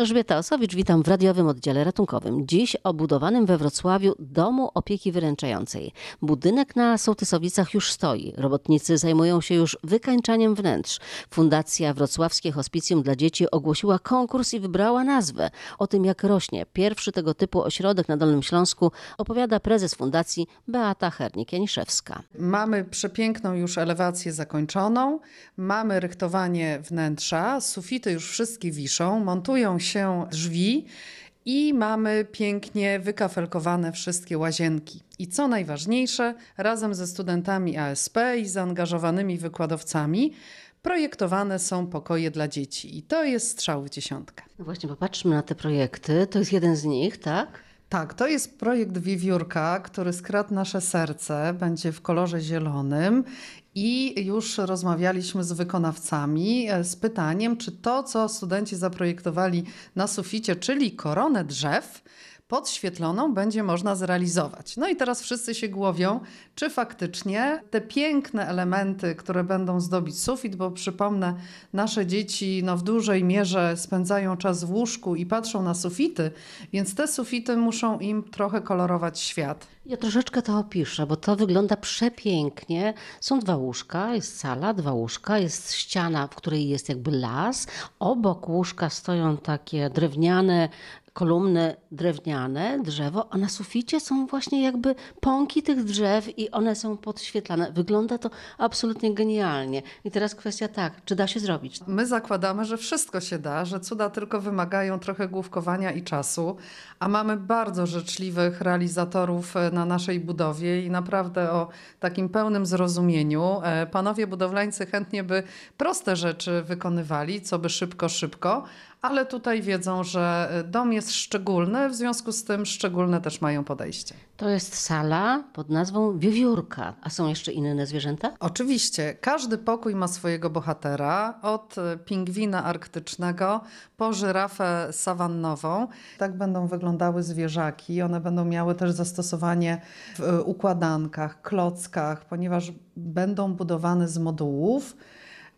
Elżbieta Osowicz, witam w radiowym oddziale ratunkowym. Dziś o budowanym we Wrocławiu Domu Opieki Wyręczającej. Budynek na Sołtysowicach już stoi. Robotnicy zajmują się już wykańczaniem wnętrz. Fundacja Wrocławskie Hospicjum dla Dzieci ogłosiła konkurs i wybrała nazwę. O tym, jak rośnie pierwszy tego typu ośrodek na Dolnym Śląsku, opowiada prezes fundacji Beata Hernik-Janiszewska. Mamy przepiękną już elewację zakończoną, mamy rychtowanie wnętrza, sufity już wszystkie wiszą, montują się drzwi i mamy pięknie wykafelkowane wszystkie łazienki. I co najważniejsze, razem ze studentami ASP i zaangażowanymi wykładowcami projektowane są pokoje dla dzieci. I to jest strzał w dziesiątkę. No właśnie, popatrzmy na te projekty. To jest jeden z nich, tak? Tak, to jest projekt Wiewiórka, który skradł nasze serce, będzie w kolorze zielonym i już rozmawialiśmy z wykonawcami e, z pytaniem, czy to, co studenci zaprojektowali na suficie, czyli koronę drzew, podświetloną będzie można zrealizować. No i teraz wszyscy się głowią, czy faktycznie te piękne elementy, które będą zdobić sufit, bo przypomnę, nasze dzieci no, w dużej mierze spędzają czas w łóżku i patrzą na sufity, więc te sufity muszą im trochę kolorować świat. Ja troszeczkę to opiszę, bo to wygląda przepięknie. Są dwa łóżka, jest sala, dwa łóżka, jest ściana, w której jest jakby las. Obok łóżka stoją takie drewniane kolumny drewniane, drzewo, a na suficie są właśnie jakby pąki tych drzew i one są podświetlane. Wygląda to absolutnie genialnie. I teraz kwestia tak, czy da się zrobić? My zakładamy, że wszystko się da, że cuda tylko wymagają trochę główkowania i czasu, a mamy bardzo życzliwych realizatorów e, na naszej budowie i naprawdę o takim pełnym zrozumieniu. E, panowie budowlańcy chętnie by proste rzeczy wykonywali, co by szybko, szybko, ale tutaj wiedzą, że e, dom jest szczególny, w związku z tym szczególne też mają podejście. To jest sala pod nazwą Wiewiórka. A są jeszcze inne zwierzęta? Oczywiście. Każdy pokój ma swojego bohatera. Od e, pingwina arktycznego po żyrafę sawannową. Tak będą wyglądały zwierzaki. One będą miały też zastosowanie w e, układankach, klockach, ponieważ będą budowane z modułów.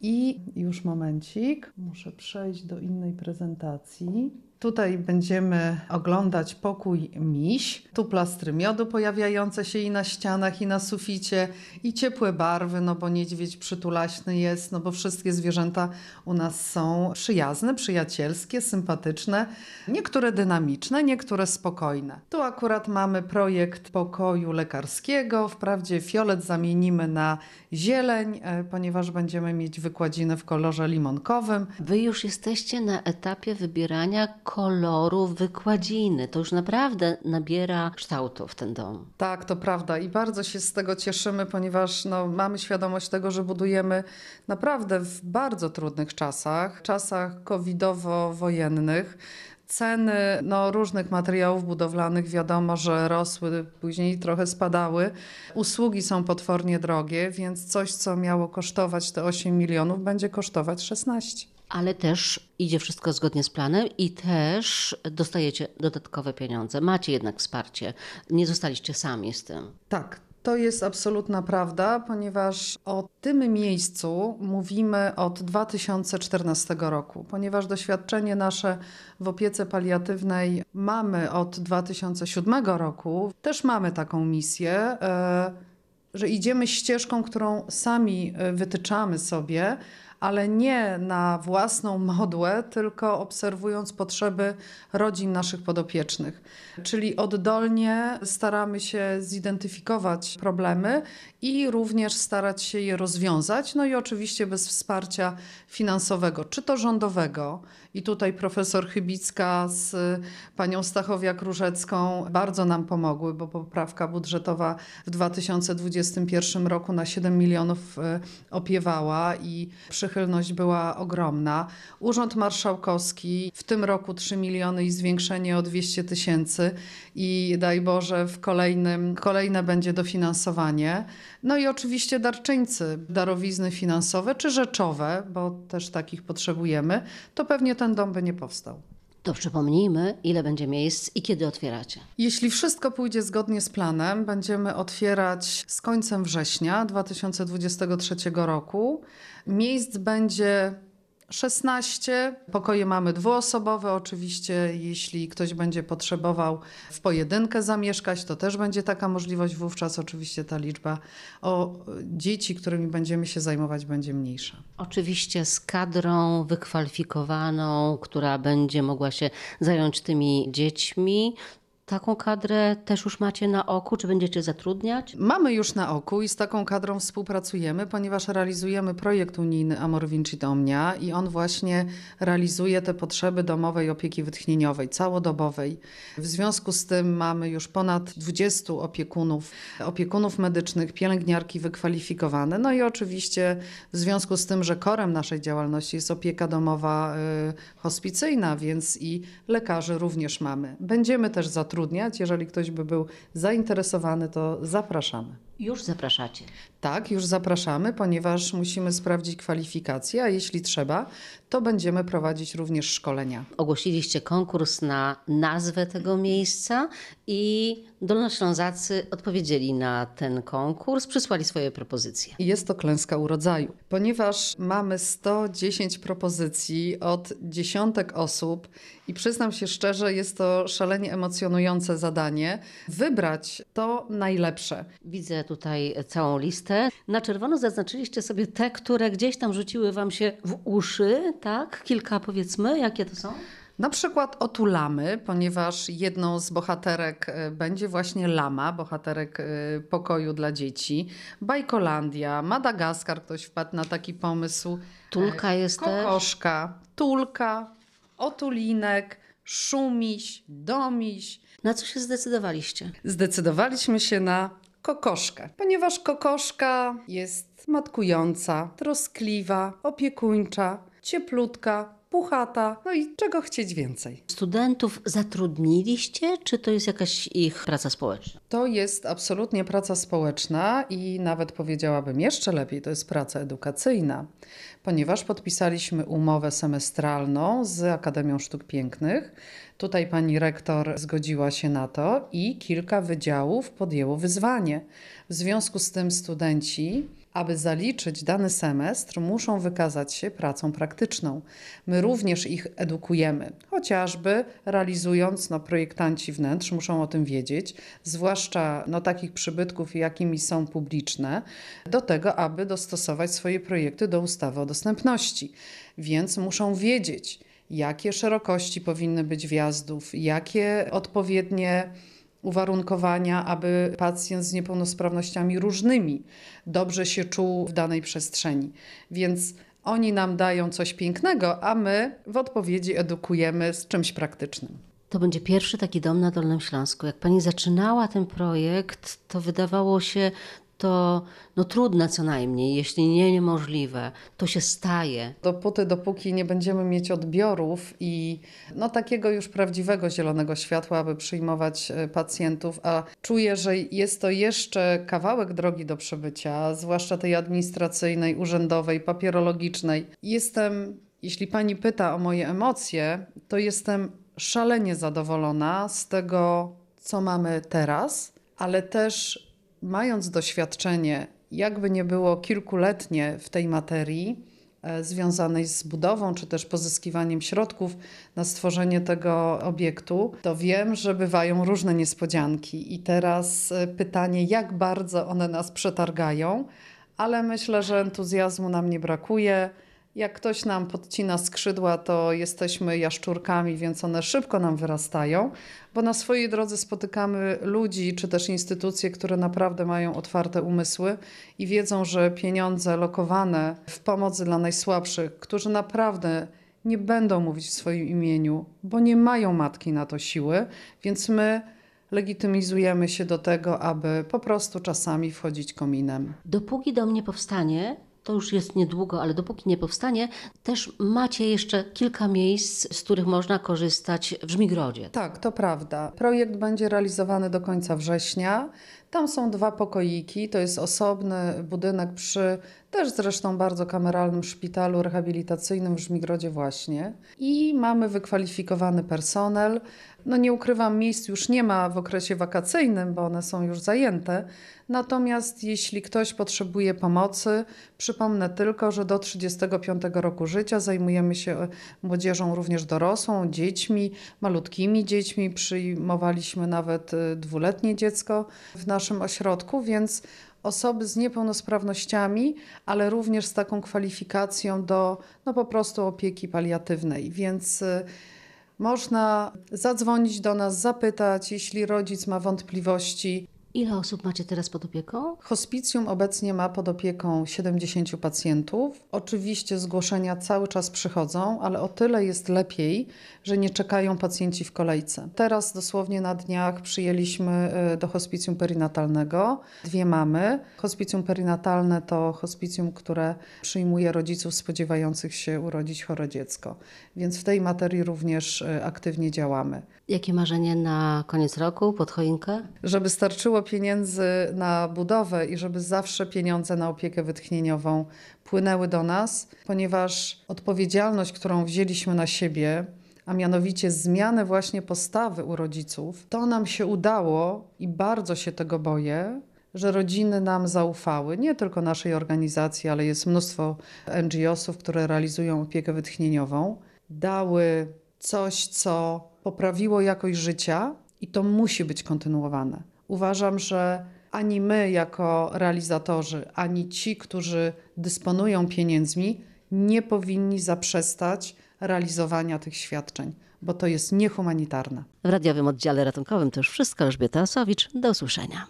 I już momencik, muszę przejść do innej prezentacji. Tutaj będziemy oglądać pokój miś. Tu plastry miodu pojawiające się i na ścianach, i na suficie, i ciepłe barwy, no bo niedźwiedź przytulaśny jest, no bo wszystkie zwierzęta u nas są przyjazne, przyjacielskie, sympatyczne. Niektóre dynamiczne, niektóre spokojne. Tu akurat mamy projekt pokoju lekarskiego. Wprawdzie fiolet zamienimy na zieleń, e, ponieważ będziemy mieć wykładzinę w kolorze limonkowym. Wy już jesteście na etapie wybierania koloru wykładziny. To już naprawdę nabiera kształtów ten dom. Tak, to prawda i bardzo się z tego cieszymy, ponieważ no, mamy świadomość tego, że budujemy naprawdę w bardzo trudnych czasach, czasach covidowo-wojennych. Ceny no, różnych materiałów budowlanych wiadomo, że rosły, później trochę spadały. Usługi są potwornie drogie, więc coś, co miało kosztować te 8 milionów, będzie kosztować 16 ale też idzie wszystko zgodnie z planem i też dostajecie dodatkowe pieniądze. Macie jednak wsparcie. Nie zostaliście sami z tym. Tak, to jest absolutna prawda, ponieważ o tym miejscu mówimy od 2014 roku, ponieważ doświadczenie nasze w opiece paliatywnej mamy od 2007 roku. Też mamy taką misję, e, że idziemy ścieżką, którą sami e, wytyczamy sobie ale nie na własną modłę, tylko obserwując potrzeby rodzin naszych podopiecznych. Czyli oddolnie staramy się zidentyfikować problemy i również starać się je rozwiązać. No i oczywiście bez wsparcia finansowego, czy to rządowego. I tutaj profesor Chybicka z panią Stachowiak-Różecką bardzo nam pomogły, bo poprawka budżetowa w 2021 roku na 7 milionów e, opiewała i przychylność była ogromna. Urząd Marszałkowski w tym roku 3 miliony i zwiększenie o 200 tysięcy i daj Boże w kolejnym, kolejne będzie dofinansowanie. No i oczywiście darczyńcy, darowizny finansowe czy rzeczowe, bo też takich potrzebujemy, to pewnie ten dom by nie powstał. To przypomnijmy, ile będzie miejsc i kiedy otwieracie. Jeśli wszystko pójdzie zgodnie z planem, będziemy otwierać z końcem września 2023 roku. Miejsc będzie 16. Pokoje mamy dwuosobowe. Oczywiście, jeśli ktoś będzie potrzebował w pojedynkę zamieszkać, to też będzie taka możliwość. Wówczas oczywiście ta liczba o dzieci, którymi będziemy się zajmować, będzie mniejsza. Oczywiście z kadrą wykwalifikowaną, która będzie mogła się zająć tymi dziećmi. Taką kadrę też już macie na oku, czy będziecie zatrudniać? Mamy już na oku i z taką kadrą współpracujemy, ponieważ realizujemy projekt unijny Amor Vinci Omnia i on właśnie realizuje te potrzeby domowej opieki wytchnieniowej, całodobowej. W związku z tym mamy już ponad 20 opiekunów, opiekunów medycznych, pielęgniarki wykwalifikowane. No i oczywiście w związku z tym, że korem naszej działalności jest opieka domowa y, hospicyjna, więc i lekarzy również mamy. Będziemy też zatrudniać, jeżeli ktoś by był zainteresowany, to zapraszamy. Już zapraszacie. Tak, już zapraszamy, ponieważ musimy sprawdzić kwalifikacje, a jeśli trzeba, to będziemy prowadzić również szkolenia. Ogłosiliście konkurs na nazwę tego miejsca i Dolnoślązacy odpowiedzieli na ten konkurs, przysłali swoje propozycje. Jest to klęska urodzaju, ponieważ mamy 110 propozycji od dziesiątek osób i przyznam się szczerze, jest to szalenie emocjonujące zadanie. Wybrać to najlepsze. Widzę tutaj całą listę. Na czerwono zaznaczyliście sobie te, które gdzieś tam rzuciły wam się w uszy, tak? Kilka powiedzmy, jakie to są? Na przykład otulamy, ponieważ jedną z bohaterek e, będzie właśnie lama, bohaterek e, pokoju dla dzieci. Bajkolandia, Madagaskar, ktoś wpadł na taki pomysł. Tulka jest też. Kokoszka, tulka, otulinek, szumiś, domiś. Na co się zdecydowaliście? Zdecydowaliśmy się na kokoszkę, ponieważ kokoszka jest matkująca, troskliwa, opiekuńcza, cieplutka, puchata, no i czego chcieć więcej. Studentów zatrudniliście, czy to jest jakaś ich praca społeczna? To jest absolutnie praca społeczna i nawet powiedziałabym jeszcze lepiej, to jest praca edukacyjna, ponieważ podpisaliśmy umowę semestralną z Akademią Sztuk Pięknych. Tutaj pani rektor zgodziła się na to i kilka wydziałów podjęło wyzwanie. W związku z tym studenci aby zaliczyć dany semestr, muszą wykazać się pracą praktyczną. My również ich edukujemy, chociażby realizując, no, projektanci wnętrz muszą o tym wiedzieć, zwłaszcza no, takich przybytków, jakimi są publiczne, do tego, aby dostosować swoje projekty do ustawy o dostępności. Więc muszą wiedzieć, jakie szerokości powinny być wjazdów, jakie odpowiednie uwarunkowania, aby pacjent z niepełnosprawnościami różnymi dobrze się czuł w danej przestrzeni. Więc oni nam dają coś pięknego, a my w odpowiedzi edukujemy z czymś praktycznym. To będzie pierwszy taki dom na Dolnym Śląsku. Jak pani zaczynała ten projekt, to wydawało się to no, trudne co najmniej, jeśli nie niemożliwe. To się staje. Dopóty, dopóki nie będziemy mieć odbiorów i no, takiego już prawdziwego zielonego światła, aby przyjmować e, pacjentów, a czuję, że jest to jeszcze kawałek drogi do przebycia, zwłaszcza tej administracyjnej, urzędowej, papierologicznej. Jestem, jeśli pani pyta o moje emocje, to jestem szalenie zadowolona z tego, co mamy teraz, ale też mając doświadczenie, jakby nie było kilkuletnie w tej materii, e, związanej z budową czy też pozyskiwaniem środków na stworzenie tego obiektu, to wiem, że bywają różne niespodzianki. I teraz e, pytanie, jak bardzo one nas przetargają, ale myślę, że entuzjazmu nam nie brakuje. Jak ktoś nam podcina skrzydła, to jesteśmy jaszczurkami, więc one szybko nam wyrastają, bo na swojej drodze spotykamy ludzi czy też instytucje, które naprawdę mają otwarte umysły i wiedzą, że pieniądze lokowane w pomocy dla najsłabszych, którzy naprawdę nie będą mówić w swoim imieniu, bo nie mają matki na to siły, więc my legitymizujemy się do tego, aby po prostu czasami wchodzić kominem. Dopóki dom nie powstanie, to już jest niedługo, ale dopóki nie powstanie, też macie jeszcze kilka miejsc, z których można korzystać w Żmigrodzie. Tak, to prawda. Projekt będzie realizowany do końca września. Tam są dwa pokoiki, to jest osobny budynek przy też zresztą bardzo kameralnym szpitalu rehabilitacyjnym w Żmigrodzie właśnie. I mamy wykwalifikowany personel. No nie ukrywam, miejsc już nie ma w okresie wakacyjnym, bo one są już zajęte. Natomiast jeśli ktoś potrzebuje pomocy, przypomnę tylko, że do 35 roku życia zajmujemy się e, młodzieżą również dorosłą, dziećmi, malutkimi dziećmi. Przyjmowaliśmy nawet e, dwuletnie dziecko w naszym ośrodku, więc osoby z niepełnosprawnościami, ale również z taką kwalifikacją do no po prostu opieki paliatywnej. Więc y, można zadzwonić do nas, zapytać, jeśli rodzic ma wątpliwości. Ile osób macie teraz pod opieką? Hospicjum obecnie ma pod opieką 70 pacjentów. Oczywiście zgłoszenia cały czas przychodzą, ale o tyle jest lepiej, że nie czekają pacjenci w kolejce. Teraz dosłownie na dniach przyjęliśmy y, do hospicjum perinatalnego dwie mamy. Hospicjum perinatalne to hospicjum, które przyjmuje rodziców spodziewających się urodzić chore dziecko. Więc w tej materii również y, aktywnie działamy. Jakie marzenie na koniec roku pod choinkę? żeby starczyło pieniędzy na budowę i żeby zawsze pieniądze na opiekę wytchnieniową płynęły do nas, ponieważ odpowiedzialność, którą wzięliśmy na siebie, a mianowicie zmianę właśnie postawy u rodziców, to nam się udało i bardzo się tego boję, że rodziny nam zaufały, nie tylko naszej organizacji, ale jest mnóstwo NGO-sów, które realizują opiekę wytchnieniową, dały coś, co poprawiło jakość życia i to musi być kontynuowane. Uważam, że ani my, jako realizatorzy, ani ci, którzy dysponują pieniędzmi, nie powinni zaprzestać realizowania tych świadczeń, bo to jest niehumanitarne. W radiowym oddziale ratunkowym to już wszystko. Elżbieta Osowicz. Do usłyszenia.